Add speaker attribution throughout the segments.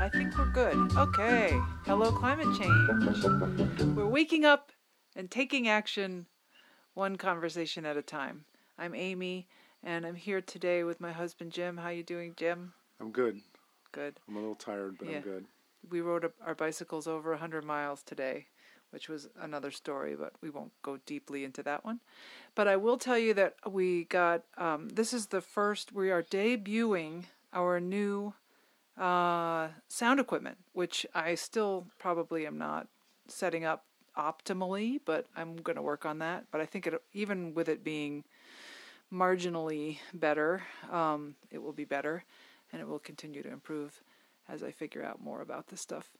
Speaker 1: I think we're good. Okay. Hello, climate change. We're waking up and taking action one conversation at a time. I'm Amy, and I'm here today with my husband Jim. How you doing, Jim?
Speaker 2: I'm good.
Speaker 1: Good.
Speaker 2: I'm a little tired, but
Speaker 1: Yeah.
Speaker 2: I'm good.
Speaker 1: We rode our bicycles over 100 miles today, which was another story, but we won't go deeply into that one. But I will tell you that we got um, this is the first, we are debuting our new uh, sound equipment, which I still probably am not setting up optimally, but I'm going to work on that. But I think it, even with it being marginally better, um, it will be better and it will continue to improve as I figure out more about this stuff.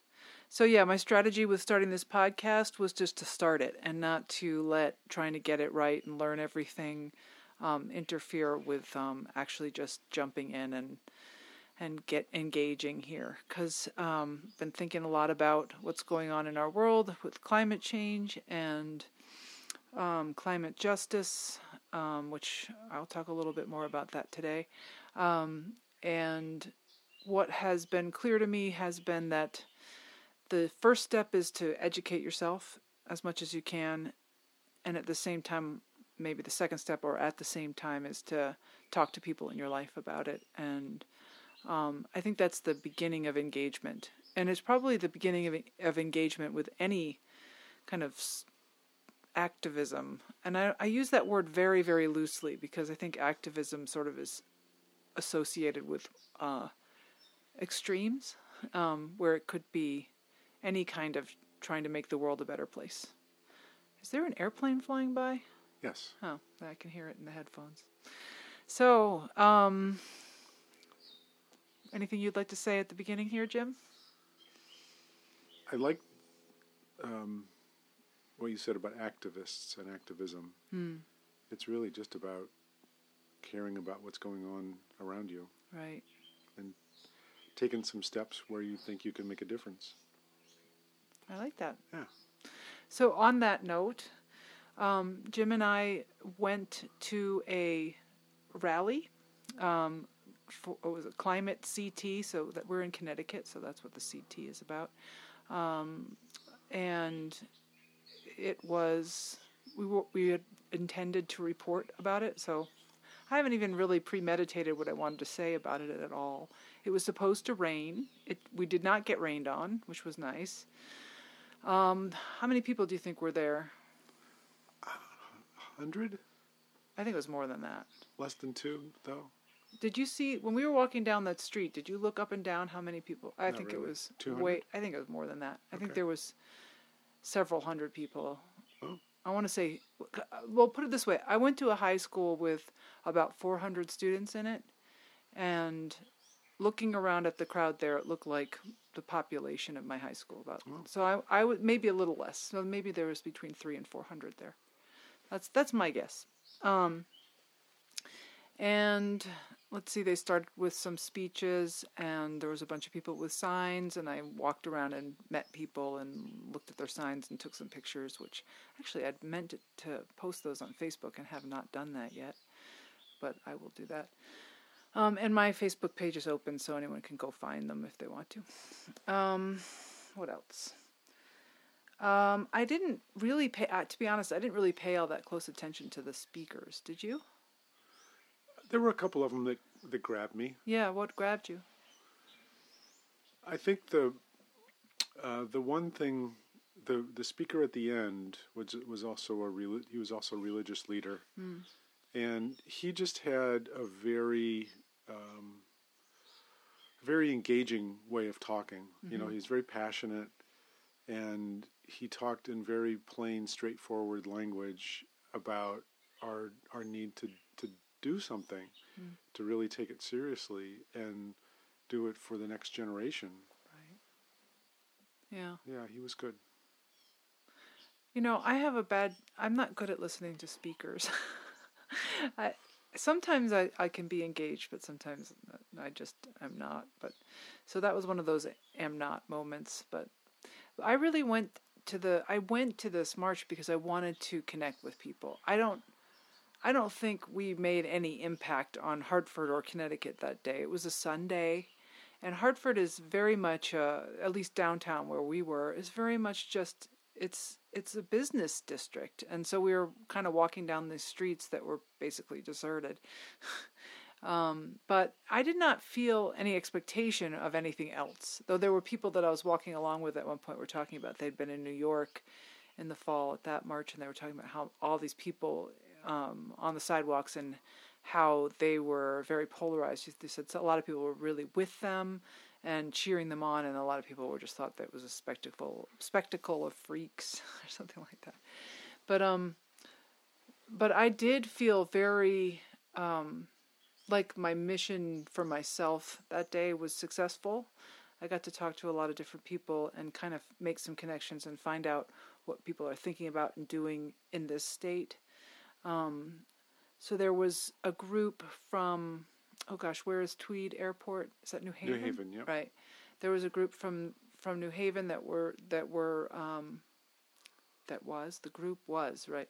Speaker 1: So, yeah, my strategy with starting this podcast was just to start it and not to let trying to get it right and learn everything um, interfere with um, actually just jumping in and and get engaging here because um, been thinking a lot about what's going on in our world with climate change and um, climate justice, um, which I'll talk a little bit more about that today. Um, and what has been clear to me has been that the first step is to educate yourself as much as you can, and at the same time, maybe the second step, or at the same time, is to talk to people in your life about it and um, I think that's the beginning of engagement, and it's probably the beginning of of engagement with any kind of s- activism. And I, I use that word very, very loosely because I think activism sort of is associated with uh, extremes, um, where it could be any kind of trying to make the world a better place. Is there an airplane flying by?
Speaker 2: Yes.
Speaker 1: Oh, I can hear it in the headphones. So, um, anything you'd like to say at the beginning here, Jim?
Speaker 2: I like um, what you said about activists and activism.
Speaker 1: Hmm.
Speaker 2: It's really just about caring about what's going on around you,
Speaker 1: Right.
Speaker 2: And taking some steps where you think you can make a difference.
Speaker 1: I like that.
Speaker 2: Yeah.
Speaker 1: So, on that note, um, Jim and I went to a rally. Um, for, it was a climate CT, so that we're in Connecticut, so that's what the CT is about. Um, and it was we were, we had intended to report about it, so I haven't even really premeditated what I wanted to say about it at all. It was supposed to rain. It we did not get rained on, which was nice. Um, how many people do you think were there?
Speaker 2: Hundred?
Speaker 1: I think it was more than that.
Speaker 2: Less than two, though.
Speaker 1: Did you see when we were walking down that street? Did you look up and down how many people? I
Speaker 2: Not
Speaker 1: think it was
Speaker 2: 200?
Speaker 1: wait. I think it was more than that. I think
Speaker 2: Okay.
Speaker 1: there was several hundred people.
Speaker 2: Oh.
Speaker 1: I want to say, well, put it this way: I went to a high school with about 400 students in it, and looking around at the crowd there, it looked like the population of my high school. About
Speaker 2: Oh.
Speaker 1: so I I would maybe a little less. So maybe there was between three and 400 there. That's that's my guess. Um, and let's see, they started with some speeches, and there was a bunch of people with signs, and I walked around and met people and looked at their signs and took some pictures, which actually I'd meant to, post those on Facebook and have not done that yet, but I will do that. Um, and my Facebook page is open, so anyone can go find them if they want to. Um, what else? Um, I didn't really pay, uh, to be honest, I didn't really pay all that close attention to the speakers. Did you?
Speaker 2: There were a couple of them that, that grabbed me.
Speaker 1: Yeah, what grabbed you?
Speaker 2: I think the uh, the one thing the the speaker at the end was was also a he was also a religious leader,
Speaker 1: Hmm.
Speaker 2: and he just had a very um, very engaging way of talking. You know,
Speaker 1: Mhm.
Speaker 2: he's very passionate, and he talked in very plain, straightforward language about our our need to do something,
Speaker 1: Mm.
Speaker 2: to really take it seriously and do it for the next generation.
Speaker 1: Right. Yeah.
Speaker 2: Yeah, he was good.
Speaker 1: You know, I have a bad. I'm not good at listening to speakers. I sometimes I I can be engaged, but sometimes I just am not. But so that was one of those am not moments. But I really went to the I went to this march because I wanted to connect with people. I don't I don't think we made any impact on Hartford or Connecticut that day. It was a Sunday And Hartford is very much, uh, at least downtown where we were, is very much just it's it's a business district, and so we were kind of walking down these streets that were basically deserted. um, but I did not feel any expectation of anything else, though there were people that I was walking along with at one point were talking about they'd been in New York in the fall at that march, and they were talking about how all these people um, on the sidewalks and how they were very polarized. They said a lot of people were really with them and cheering them on, and a lot of people were just thought that was a spectacle, spectacle of freaks or something like that. But um, but I did feel very um, like my mission for myself that day was successful. I got to talk to a lot of different people and kind of make some connections and find out what people are thinking about and doing in this state. Um, so there was a group from oh gosh, where is Tweed Airport? Is that New Haven?
Speaker 2: New Haven, yeah.
Speaker 1: Right. There was a group from from New Haven that were that were um, that was the group was right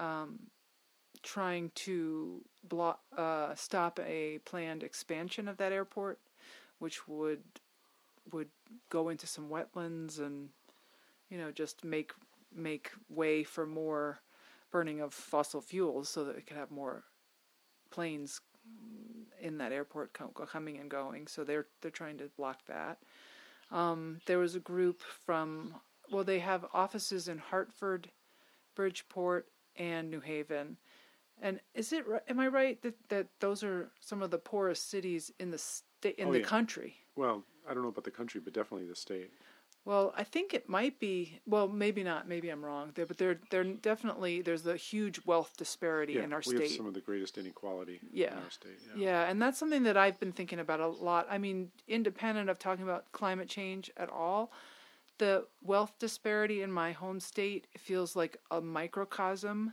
Speaker 1: um, trying to block uh, stop a planned expansion of that airport, which would would go into some wetlands and you know just make make way for more burning of fossil fuels so that we could have more planes in that airport coming and going. So they're they're trying to block that. Um, there was a group from well, they have offices in Hartford, Bridgeport, and New Haven. And is it am I right that, that those are some of the poorest cities in the state in
Speaker 2: oh,
Speaker 1: the
Speaker 2: yeah.
Speaker 1: country?
Speaker 2: Well, I don't know about the country, but definitely the state.
Speaker 1: Well, I think it might be. Well, maybe not. Maybe I'm wrong there, but there, there definitely there's a huge wealth disparity
Speaker 2: yeah,
Speaker 1: in our
Speaker 2: we
Speaker 1: state.
Speaker 2: have some of the greatest inequality
Speaker 1: yeah.
Speaker 2: in our state. Yeah.
Speaker 1: yeah, and that's something that I've been thinking about a lot. I mean, independent of talking about climate change at all, the wealth disparity in my home state feels like a microcosm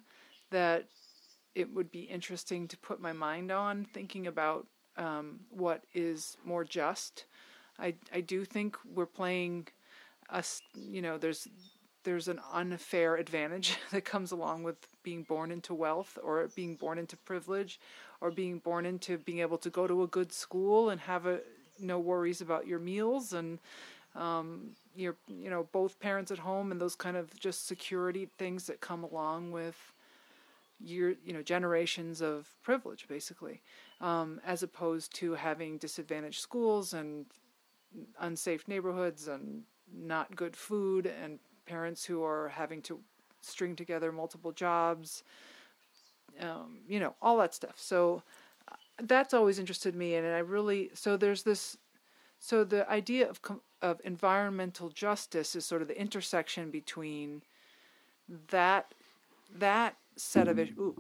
Speaker 1: that it would be interesting to put my mind on, thinking about um, what is more just. I I do think we're playing us you know there's there's an unfair advantage that comes along with being born into wealth or being born into privilege or being born into being able to go to a good school and have a no worries about your meals and um, your you know both parents at home and those kind of just security things that come along with your you know generations of privilege basically um, as opposed to having disadvantaged schools and unsafe neighborhoods and not good food and parents who are having to string together multiple jobs, um, you know, all that stuff. So uh, that's always interested me, and I really so there's this. So the idea of of environmental justice is sort of the intersection between that that set of issues.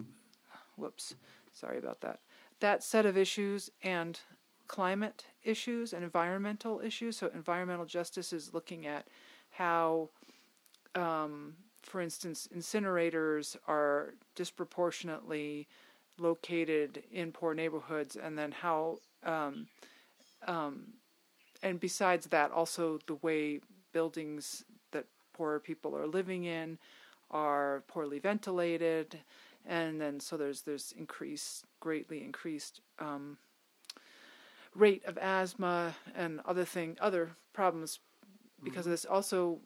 Speaker 1: Whoops, sorry about that. That set of issues and climate issues and environmental issues. So, environmental justice is looking at how, um, for instance, incinerators are disproportionately located in poor neighborhoods, and then how, um, um, and besides that, also the way buildings that poorer people are living in are poorly ventilated, and then so there's there's increased greatly increased um, rate of asthma and other thing other problems because mm-hmm. of this also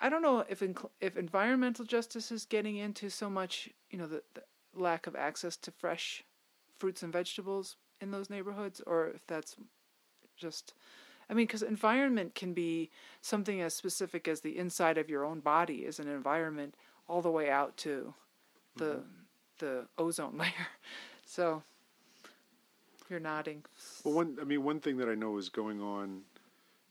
Speaker 1: i don't know if if environmental justice is getting into so much you know the, the lack of access to fresh fruits and vegetables in those neighborhoods or if that's just i mean because environment can be something as specific as the inside of your own body is an environment all the way out to the mm-hmm. the ozone layer so you're nodding.
Speaker 2: Well, one I mean one thing that I know is going on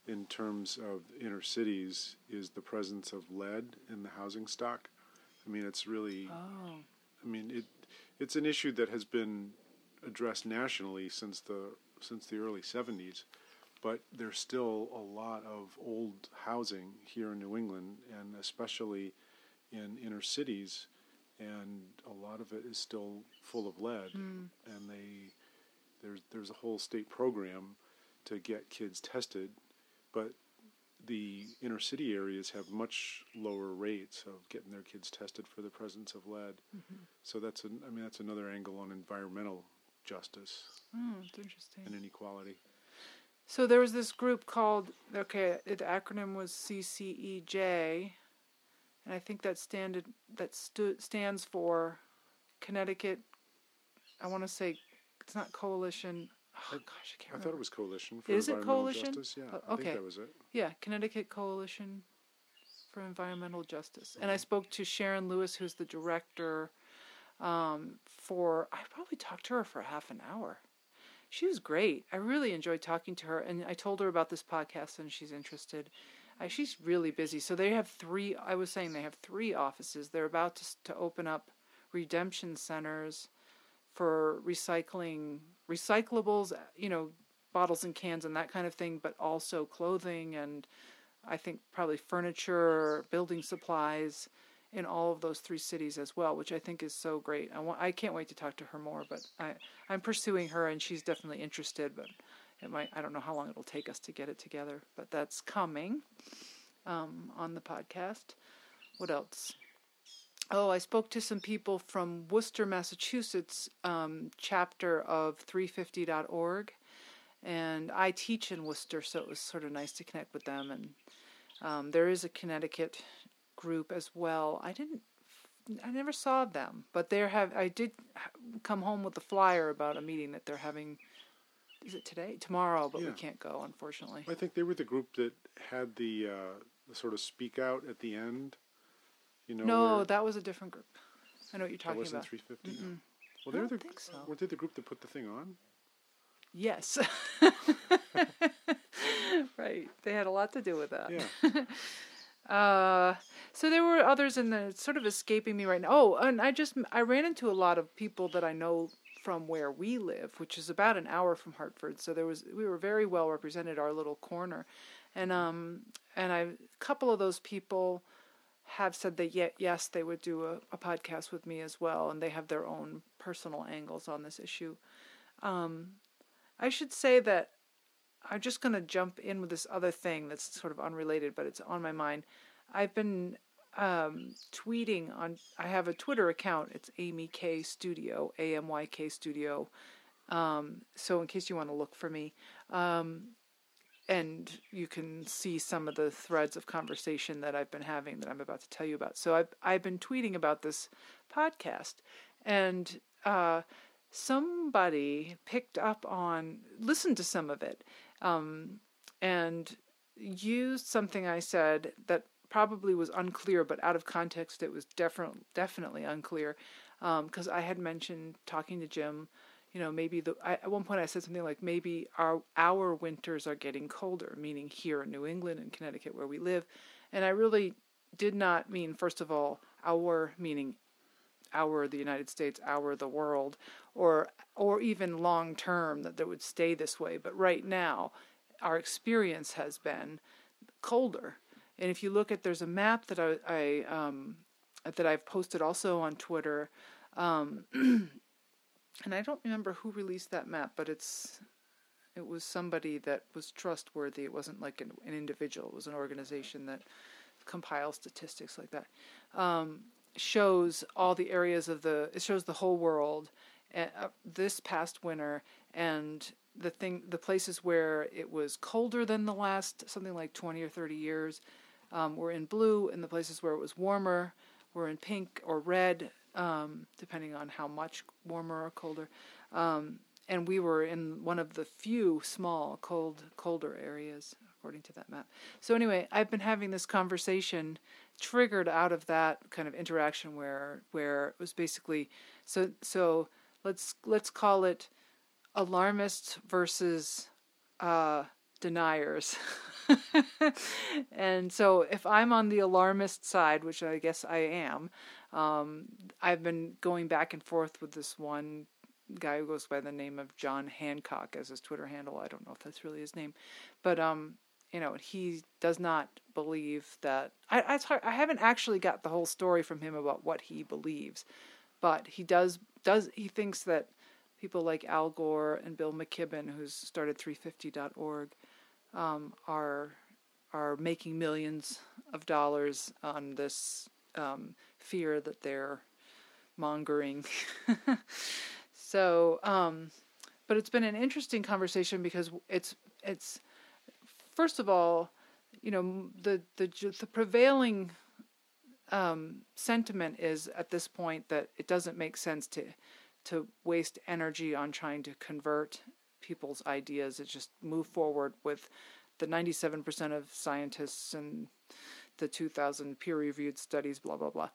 Speaker 2: in terms of inner cities is the presence of lead in the housing stock. I mean, it's really.
Speaker 1: Oh.
Speaker 2: I mean, it it's an issue that has been addressed nationally since the since the early '70s, but there's still a lot of old housing here in New England, and especially in inner cities, and a lot of it is still full of lead,
Speaker 1: mm.
Speaker 2: and they there's there's a whole state program to get kids tested, but the inner city areas have much lower rates of getting their kids tested for the presence of lead.
Speaker 1: Mm-hmm.
Speaker 2: So that's an, I mean that's another angle on environmental justice
Speaker 1: mm, interesting
Speaker 2: and inequality.
Speaker 1: So there was this group called okay, the acronym was CCEJ, and I think that standard that stu- stands for Connecticut. I want to say it's not coalition. Oh gosh, I can't
Speaker 2: I
Speaker 1: remember.
Speaker 2: thought it was Coalition for
Speaker 1: Is it
Speaker 2: Environmental
Speaker 1: Coalition?
Speaker 2: Justice. Yeah, I
Speaker 1: okay.
Speaker 2: think that was it.
Speaker 1: Yeah, Connecticut Coalition for Environmental Justice. And I spoke to Sharon Lewis, who's the director, um, for, I probably talked to her for half an hour. She was great. I really enjoyed talking to her. And I told her about this podcast and she's interested. I, she's really busy. So they have three, I was saying they have three offices. They're about to, to open up redemption centers for recycling, recyclables, you know, bottles and cans and that kind of thing, but also clothing and I think probably furniture, building supplies in all of those three cities as well, which I think is so great. I want, I can't wait to talk to her more, but I, I'm pursuing her and she's definitely interested, but it might, I don't know how long it'll take us to get it together, but that's coming, um, on the podcast. What else? Oh, I spoke to some people from Worcester, Massachusetts, um, chapter of 350.org and I teach in Worcester, so it was sort of nice to connect with them. And um, there is a Connecticut group as well. I didn't, I never saw them, but they have. I did come home with a flyer about a meeting that they're having. Is it today? Tomorrow, but we can't go, unfortunately.
Speaker 2: I think they were the group that had the, uh, the sort of speak out at the end. You know,
Speaker 1: no, that was a different group. I know what you're talking
Speaker 2: wasn't
Speaker 1: about.
Speaker 2: 350. no. Well,
Speaker 1: I
Speaker 2: they were
Speaker 1: don't
Speaker 2: the
Speaker 1: think so.
Speaker 2: were they the group that put the thing on?
Speaker 1: Yes. right. They had a lot to do with that.
Speaker 2: Yeah.
Speaker 1: Uh, so there were others in the sort of escaping me right now. Oh, and I just I ran into a lot of people that I know from where we live, which is about an hour from Hartford. So there was we were very well represented our little corner, and um and I a couple of those people have said that yet yes they would do a, a podcast with me as well, and they have their own personal angles on this issue. Um, I should say that I'm just going to jump in with this other thing that's sort of unrelated, but it's on my mind. I've been um, tweeting on. I have a Twitter account. It's Amy K Studio, A M Y K Studio. Um, so in case you want to look for me, um, and you can see some of the threads of conversation that I've been having that I'm about to tell you about. So I've I've been tweeting about this podcast, and uh, somebody picked up on, listened to some of it, um, and used something I said that probably was unclear, but out of context, it was definitely definitely unclear, because I had mentioned talking to Jim. You know, maybe the I, at one point I said something like maybe our our winters are getting colder, meaning here in New England and Connecticut where we live, and I really did not mean first of all our meaning our the United States, our the world, or or even long term that that would stay this way. But right now, our experience has been colder. And if you look at, there's a map that I, I um, that I've posted also on Twitter, um, and I don't remember who released that map, but it's it was somebody that was trustworthy. It wasn't like an, an individual. It was an organization that compiles statistics like that. Um, shows all the areas of the. It shows the whole world. Uh, this past winter, and the thing, the places where it was colder than the last something like twenty or thirty years, um, were in blue, and the places where it was warmer were in pink or red, um, depending on how much warmer or colder. Um, and we were in one of the few small cold colder areas according to that map. So anyway, I've been having this conversation triggered out of that kind of interaction where where it was basically so so let's let's call it alarmists versus uh, deniers. and so if I'm on the alarmist side, which I guess I am, um, I've been going back and forth with this one guy who goes by the name of John Hancock as his Twitter handle. I don't know if that's really his name, but um, you know, he does not believe that. I I, hard, I haven't actually got the whole story from him about what he believes, but he does does he thinks that people like Al Gore and Bill McKibben, who's started 350.org, um, are are making millions of dollars on this um, fear that they're mongering. so, um, but it's been an interesting conversation because it's it's first of all, you know, the the the prevailing um, sentiment is at this point that it doesn't make sense to to waste energy on trying to convert people's ideas. It just move forward with the 97% of scientists and the 2,000 peer-reviewed studies, blah blah blah,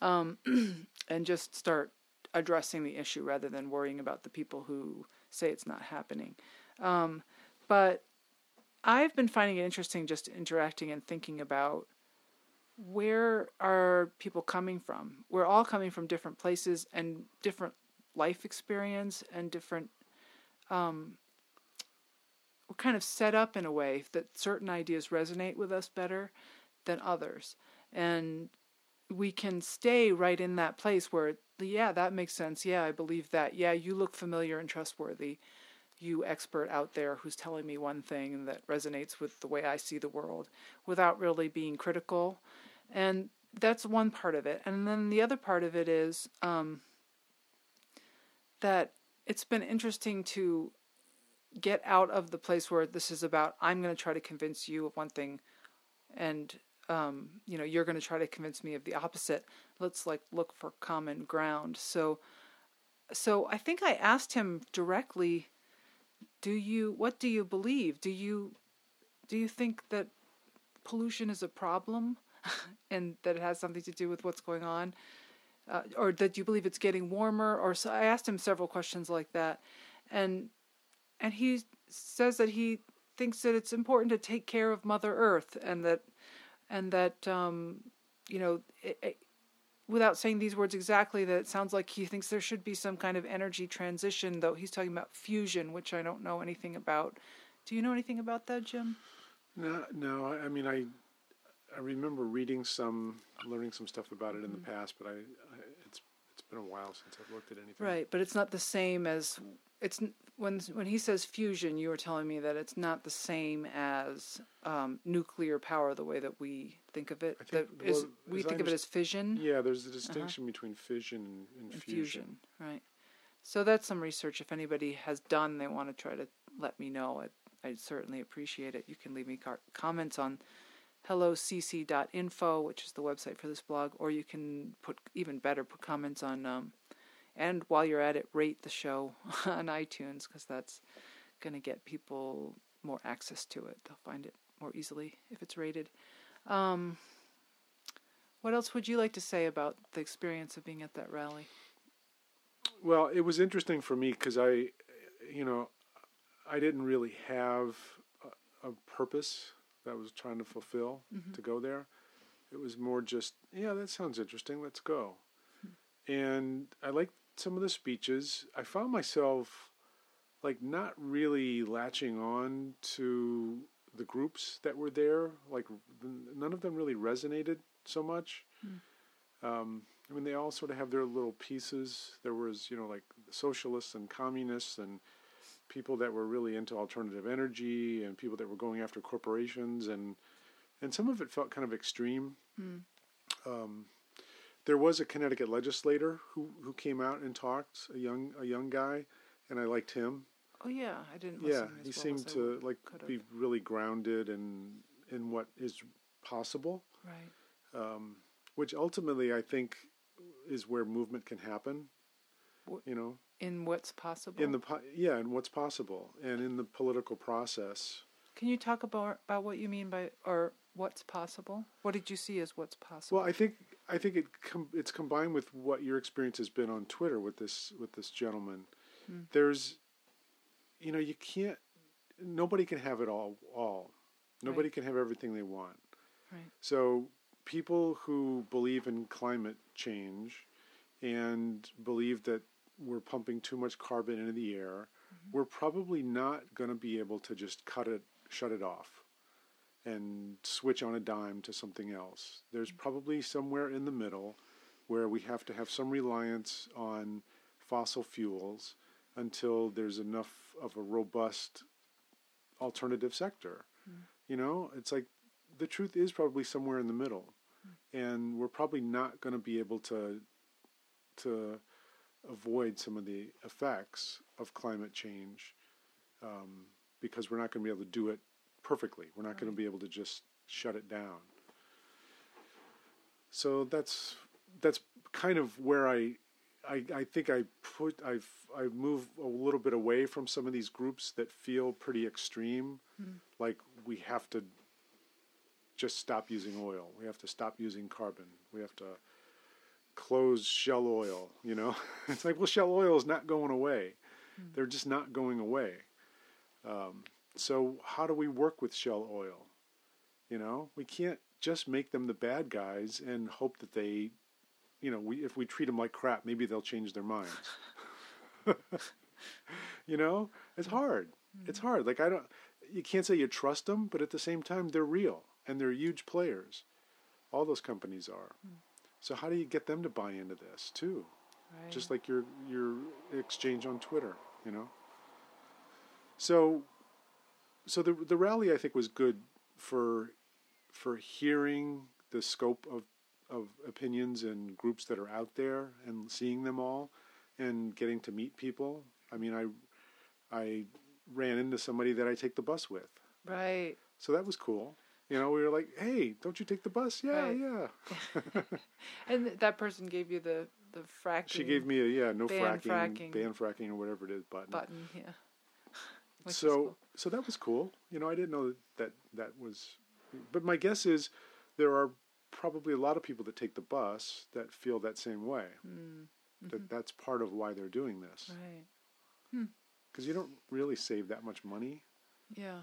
Speaker 1: um, and just start addressing the issue rather than worrying about the people who say it's not happening. Um, but I've been finding it interesting just interacting and thinking about where are people coming from? We're all coming from different places and different life experience and different. Um, we're kind of set up in a way that certain ideas resonate with us better than others, and we can stay right in that place where, yeah, that makes sense. Yeah, I believe that. Yeah, you look familiar and trustworthy. You expert out there who's telling me one thing that resonates with the way I see the world without really being critical and that's one part of it. And then the other part of it is um, that it's been interesting to get out of the place where this is about I'm going to try to convince you of one thing, and um, you know you're going to try to convince me of the opposite. Let's like look for common ground. So, so I think I asked him directly, "Do you what do you believe? Do you do you think that pollution is a problem?" and that it has something to do with what's going on, uh, or that you believe it's getting warmer, or so I asked him several questions like that, and and he says that he thinks that it's important to take care of Mother Earth, and that and that um, you know. It, it, without saying these words exactly, that it sounds like he thinks there should be some kind of energy transition, though he's talking about fusion, which I don't know anything about. Do you know anything about that, Jim?
Speaker 2: No, no. I mean, I I remember reading some, learning some stuff about it in the mm-hmm. past, but I, I, been a while since I've looked at anything.
Speaker 1: Right, but it's not the same as it's when when he says fusion. You were telling me that it's not the same as um, nuclear power, the way that we think of it. Think, that is, well, we think of it as fission.
Speaker 2: Yeah, there's a uh-huh. distinction uh-huh. between fission and, and, fusion.
Speaker 1: Right. So that's some research. If anybody has done, they want to try to let me know. I'd, I'd certainly appreciate it. You can leave me car- comments on hellocc.info, which is the website for this blog, or you can put even better put comments on. Um, and while you're at it, rate the show on iTunes because that's going to get people more access to it. They'll find it more easily if it's rated. Um, what else would you like to say about the experience of being at that rally?
Speaker 2: Well, it was interesting for me because I, you know, I didn't really have a, a purpose that I was trying to fulfill mm-hmm. to go there. It was more just, yeah, that sounds interesting. Let's go. Mm-hmm. And I liked some of the speeches. I found myself like not really latching on to the groups that were there. Like none of them really resonated so much. Mm. Um, I mean, they all sort of have their little pieces. There was, you know, like socialists and communists and people that were really into alternative energy and people that were going after corporations and and some of it felt kind of extreme. Mm. Um, there was a Connecticut legislator who who came out and talked, a young a young guy, and I liked him.
Speaker 1: Oh yeah, I didn't.
Speaker 2: yeah, he well seemed to like could've. be really grounded in in what is possible.
Speaker 1: Right.
Speaker 2: Um, which ultimately, I think, is where movement can happen. you know,
Speaker 1: in what's possible.
Speaker 2: In the yeah, in what's possible, and in the political process.
Speaker 1: Can you talk about about what you mean by or what's possible? What did you see as what's possible?
Speaker 2: Well, I think I think it com- it's combined with what your experience has been on Twitter with this with this gentleman. Hmm. There's, you know, you can't. Nobody can have it all. All. Nobody right. can have everything they want.
Speaker 1: Right.
Speaker 2: So people who believe in climate change and believe that we're pumping too much carbon into the air, mm-hmm. we're probably not going to be able to just cut it, shut it off, and switch on a dime to something else. There's mm-hmm. probably somewhere in the middle where we have to have some reliance on fossil fuels until there's enough of a robust alternative sector. Mm. You know, it's like the truth is probably somewhere in the middle. Mm. And we're probably not going to be able to to avoid some of the effects of climate change um, because we're not going to be able to do it perfectly. We're not going to be able to just shut it down. So that's that's kind of where I, I, I think I put I've I've moved a little bit away from some of these groups that feel pretty extreme, like we have to just stop using oil. We have to stop using carbon. We have to close Shell oil. You know, it's like well, Shell oil is not going away. Hmm. They're just not going away. Um, so how do we work with Shell oil? You know, we can't just make them the bad guys and hope that they, you know, we if we treat them like crap, maybe they'll change their minds. you know, it's hard. It's hmm. hard. Like I don't, you can't say you trust them, but at the same time, they're real and they're huge players. All those companies are. Hmm. So how do you get them to buy into this too?
Speaker 1: Right.
Speaker 2: Just like your your exchange on Twitter, you know. So, so the the rally I think was good for for hearing the scope of of opinions and groups that are out there and seeing them all and getting to meet people. I mean, I I ran into somebody that I take the bus with.
Speaker 1: right.
Speaker 2: So that was cool. You know, we were like, "Hey, don't you take the bus?" Yeah,
Speaker 1: Right.
Speaker 2: yeah.
Speaker 1: And that person gave you the the fracking
Speaker 2: She gave me a yeah, no fracking,
Speaker 1: fracking.
Speaker 2: ban fracking or whatever it is button.
Speaker 1: button. Yeah.
Speaker 2: So
Speaker 1: cool.
Speaker 2: so that was cool. You know, I didn't know that, that that was but my guess is there are probably a lot of people that take the bus that feel that same way.
Speaker 1: Mm,
Speaker 2: That that's part of why they're doing this.
Speaker 1: right.
Speaker 2: Because you don't really save that much money.
Speaker 1: Yeah.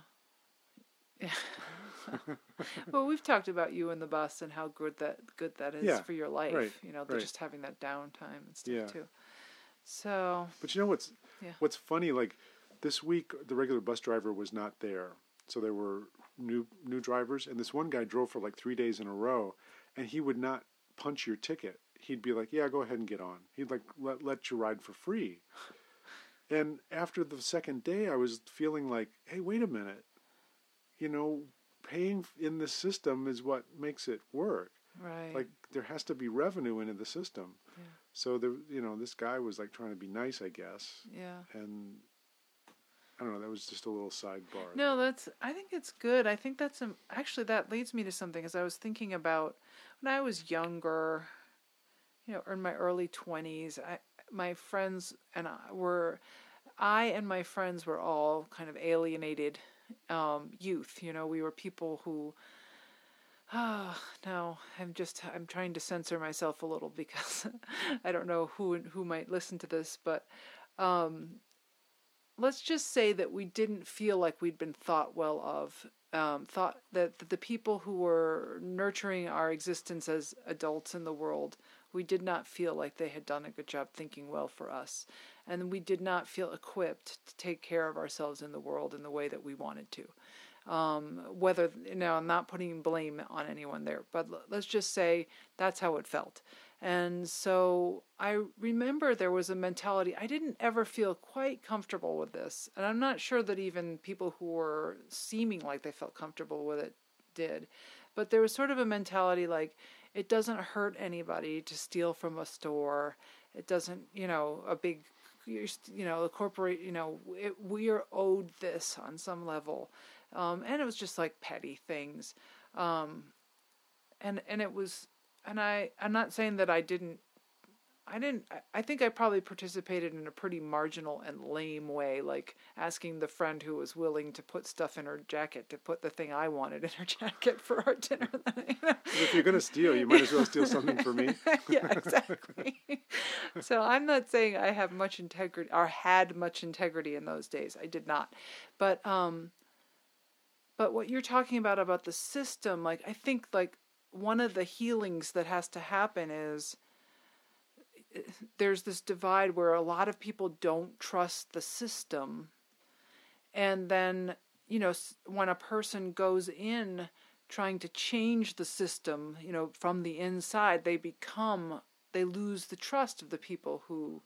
Speaker 1: Yeah. well, we've talked about you and the bus and how good that good that is
Speaker 2: Yeah,
Speaker 1: for your life.
Speaker 2: right,
Speaker 1: You know,
Speaker 2: right.
Speaker 1: just having that downtime and stuff
Speaker 2: Yeah.
Speaker 1: too. So
Speaker 2: But you know what's
Speaker 1: Yeah.
Speaker 2: what's funny? Like this week, the regular bus driver was not there, so there were new new drivers, and this one guy drove for like three days in a row, and he would not punch your ticket. He'd be like, "Yeah, go ahead and get on." He'd like let let you ride for free. And after the second day, I was feeling like, "Hey, wait a minute, you know." Paying in the system is what makes it work.
Speaker 1: right.
Speaker 2: Like there has to be revenue into the system.
Speaker 1: Yeah.
Speaker 2: So the you know this guy was like trying to be nice, I guess,
Speaker 1: yeah.
Speaker 2: and I don't know. That was just a little sidebar.
Speaker 1: No, that's. I think it's good. I think that's um, actually that leads me to something. As I was thinking about when I was younger, you know, in my early twenties, I my friends and I were, I and my friends were all kind of alienated um, youth. You know, we were people who. Ah, no, I'm just I'm trying to censor myself a little because I don't know who who might listen to this, but um, let's just say that we didn't feel like we'd been thought well of. Um, thought that, that the people who were nurturing our existence as adults in the world, we did not feel like they had done a good job thinking well for us. And we did not feel equipped to take care of ourselves in the world in the way that we wanted to. Um, whether, know, I'm not putting blame on anyone there, but let's just say that's how it felt. And so I remember there was a mentality, I didn't ever feel quite comfortable with this. And I'm not sure that even people who were seeming like they felt comfortable with it did. But there was sort of a mentality like, it doesn't hurt anybody to steal from a store. It doesn't, you know, a big, you know, the corporate, you know, it, we are owed this on some level. Um, and it was just like petty things. Um, and, and it was, and I, I'm not saying that I didn't, I didn't, I- think I probably participated in a pretty marginal and lame way, like asking the friend who was willing to put stuff in her jacket to put the thing I wanted in her jacket for our dinner. you know?
Speaker 2: if you're gonna steal, you might as well steal something for me.
Speaker 1: yeah, exactly. so I'm not saying I have much integrity or had much integrity in those days. I did not. But um but what you're talking about about the system, like I think like one of the healings that has to happen is there's this divide where a lot of people don't trust the system. And then you know when a person goes in trying to change the system you know from the inside they become they lose the trust of the people who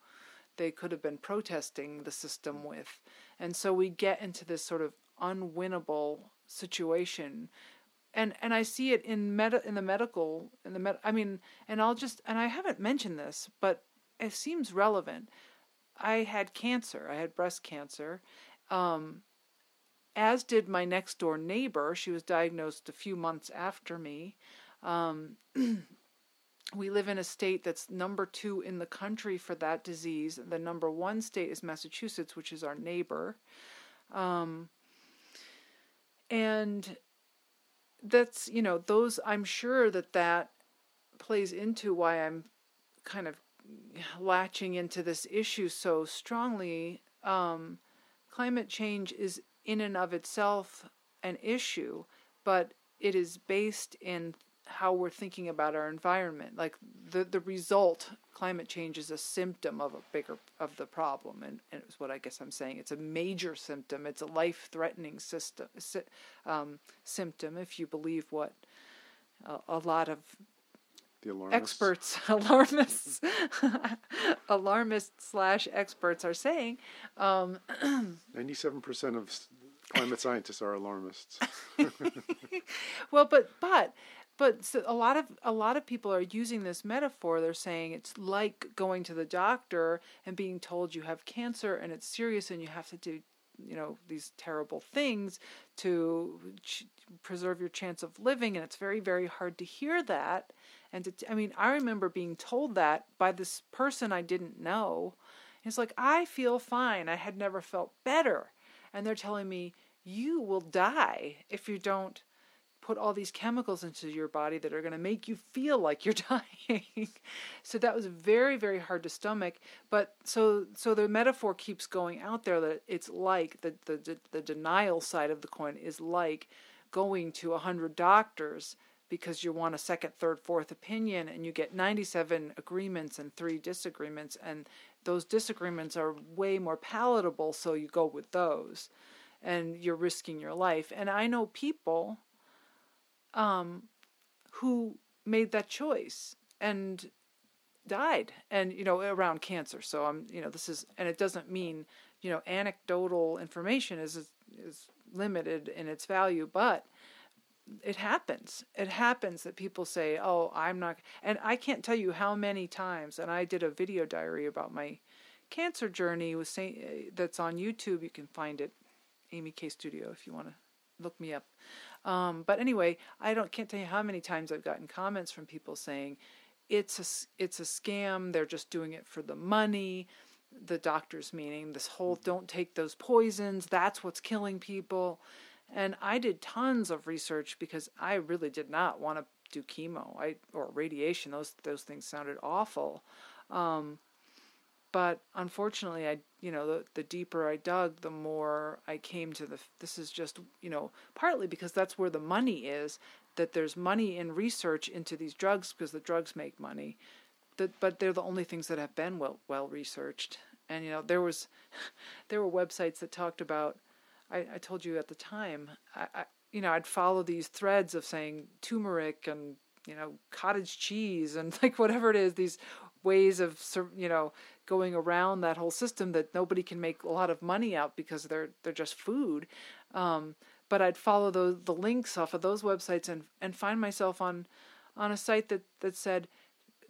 Speaker 1: they could have been protesting the system with. And so we get into this sort of unwinnable situation and and I see it in med in the medical in the med I mean and I'll just and I haven't mentioned this but it seems relevant I had cancer I had breast cancer um as did my next door neighbor. She was diagnosed a few months after me. Um, we live in a state that's number two in the country for that disease. The number one state is Massachusetts, which is our neighbor. Um, and that's, you know, those, I'm sure that that plays into why I'm kind of latching into this issue so strongly. Um, climate change is in and of itself an issue, but it is based in how we're thinking about our environment. Like the the result, climate change is a symptom of a bigger of the problem, and, and it's what I guess I'm saying. It's a major symptom. It's a life threatening system um, symptom if you believe what a, a lot of experts, alarmists, alarmists slash experts are saying. Um,
Speaker 2: Ninety-seven percent of climate scientists are alarmists.
Speaker 1: well, but but but so a lot of a lot of people are using this metaphor. They're saying it's like going to the doctor and being told you have cancer and it's serious and you have to do you know these terrible things to ch- preserve your chance of living and it's very very hard to hear that. And to, i mean i remember being told that by this person i didn't know. It's like i feel fine. I had never felt better. And they're telling me you will die if you don't put all these chemicals into your body that are going to make you feel like you're dying. so that was very very hard to stomach, but so so the metaphor keeps going out there that it's like the the the denial side of the coin is like going to a 100 doctors because you want a second, third, fourth opinion and you get 97 agreements and 3 disagreements and those disagreements are way more palatable so you go with those and you're risking your life. And I know people um, who made that choice and died and you know around cancer. So i'm you know this is and it doesn't mean you know anecdotal information is is limited in its value but it happens. It happens that people say oh i'm not and i can't tell you how many times and i did a video diary about my cancer journey with Saint, that's on youtube. You can find it amy k studio if you want to look me up um, but anyway, I don't can't tell you how many times I've gotten comments from people saying it's a it's a scam. They're just doing it for the money. The doctors meaning this whole mm-hmm. don't take those poisons. That's what's killing people. And I did tons of research because I really did not want to do chemo I, or radiation. Those those things sounded awful. Um, but unfortunately i you know the, the deeper i dug the more i came to the this is just you know partly because that's where the money is that there's money in research into these drugs because the drugs make money. That but they're the only things that have been well well researched. And you know there was there were websites that talked about i, I told you at the time I, I you know i'd follow these threads of saying turmeric and you know cottage cheese and like whatever it is these ways of you know going around that whole system that nobody can make a lot of money out because they're they're just food. Um, but I'd follow the the links off of those websites and and find myself on on a site that that said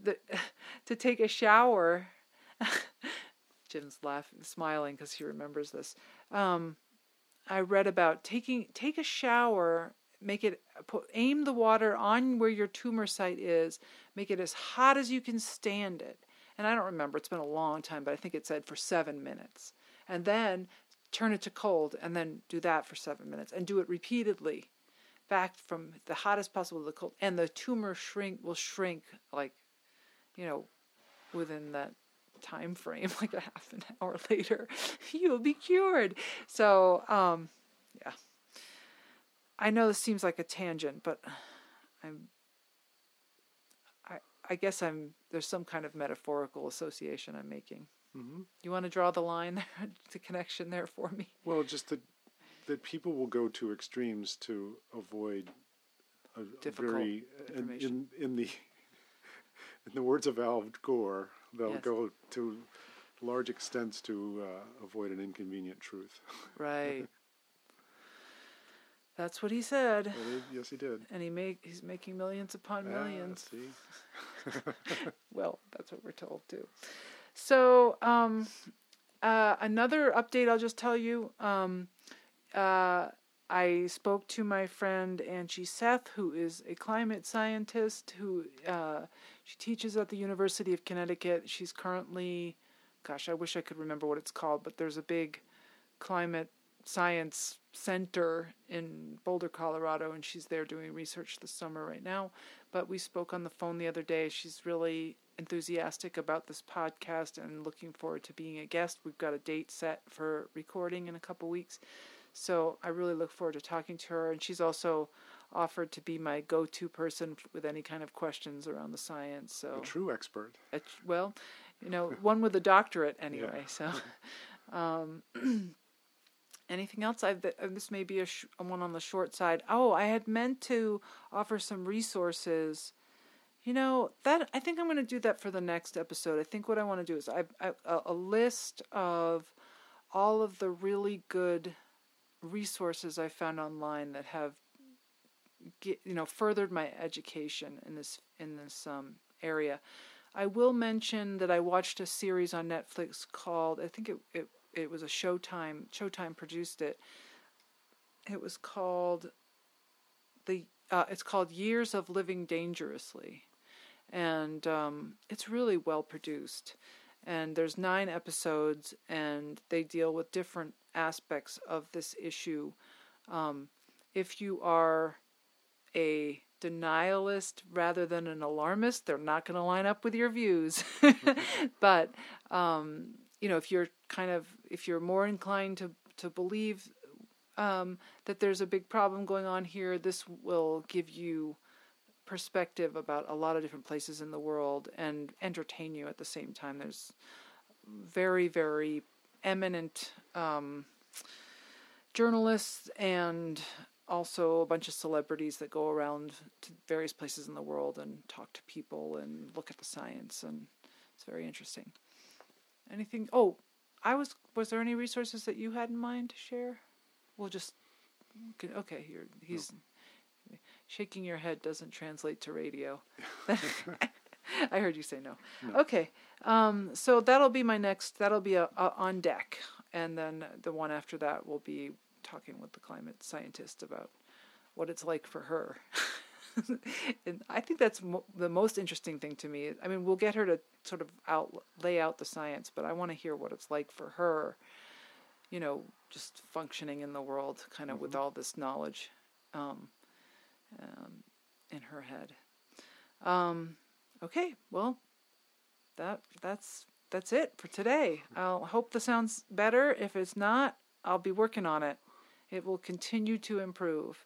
Speaker 1: that to take a shower. Jim's laughing, smiling because he remembers this. Um, I read about taking take a shower, make it aim the water on where your tumor site is, make it as hot as you can stand it, and I don't remember, it's been a long time, but I think it said for seven minutes. And then turn it to cold and then do that for seven minutes and do it repeatedly back from the hottest possible to the cold. And the tumor shrink will shrink like, you know, within that time frame, like a half an hour later, you'll be cured. So, um, yeah. I know this seems like a tangent, but I'm I guess I'm there's some kind of metaphorical association I'm making. Mm-hmm. You want to draw the line there, the connection there for me?
Speaker 2: Well, just that that people will go to extremes to avoid a,
Speaker 1: Difficult
Speaker 2: a very in, in, in the in the words of Al Gore, they'll yes. go to large extents to uh, avoid an inconvenient truth.
Speaker 1: Right. That's what he said.
Speaker 2: Yes, he did.
Speaker 1: And he make he's making millions upon ah, millions. well, that's what we're told too. So um, uh, another update I'll just tell you. Um, uh, I spoke to my friend Anji Seth, who is a climate scientist who uh, she teaches at the University of Connecticut. She's currently, gosh, I wish I could remember what it's called, but there's a big climate science center in Boulder, Colorado, and she's there doing research this summer right now. But we spoke on the phone the other day. She's really enthusiastic about this podcast and looking forward to being a guest. We've got a date set for recording in a couple weeks. So I really look forward to talking to her. And she's also offered to be my go to person with any kind of questions around the science. So
Speaker 2: a true expert.
Speaker 1: A, well, you know, one with a doctorate anyway. Yeah. So, um, anything else? I've this may be a, sh- one on the short side. Oh, I had meant to offer some resources. You know that I think I'm going to do that for the next episode. I think what I want to do is I've, I, a list of all of the really good resources I found online that have you know furthered my education in this in this um, area. I will mention that I watched a series on Netflix called I think it it, it was a Showtime Showtime produced it. It was called the uh, it's called Years of Living Dangerously, and um, it's really well produced. And there's nine episodes, and they deal with different aspects of this issue. Um, if you are a denialist rather than an alarmist, they're not going to line up with your views. but um, you know, if you're kind of if you're more inclined to to believe um, that there's a big problem going on here, this will give you perspective about a lot of different places in the world and entertain you at the same time. There's very very eminent um, journalists and also a bunch of celebrities that go around to various places in the world and talk to people and look at the science and it's very interesting. Anything? Oh, I was. Was there any resources that you had in mind to share? We'll just. Okay, you're. He's no. shaking your head doesn't translate to radio. I heard you say no. no. Okay, um, so that'll be my next. That'll be a, a on deck, and then the one after that will be talking with the climate scientist about what it's like for her. and I think that's mo- the most interesting thing to me. I mean, we'll get her to sort of out lay out the science, but I want to hear what it's like for her. You know, just functioning in the world, kind of mm-hmm. with all this knowledge um, um, in her head. Um, okay, well, that that's that's it for today. I'll hope the sounds better. If it's not, I'll be working on it. It will continue to improve.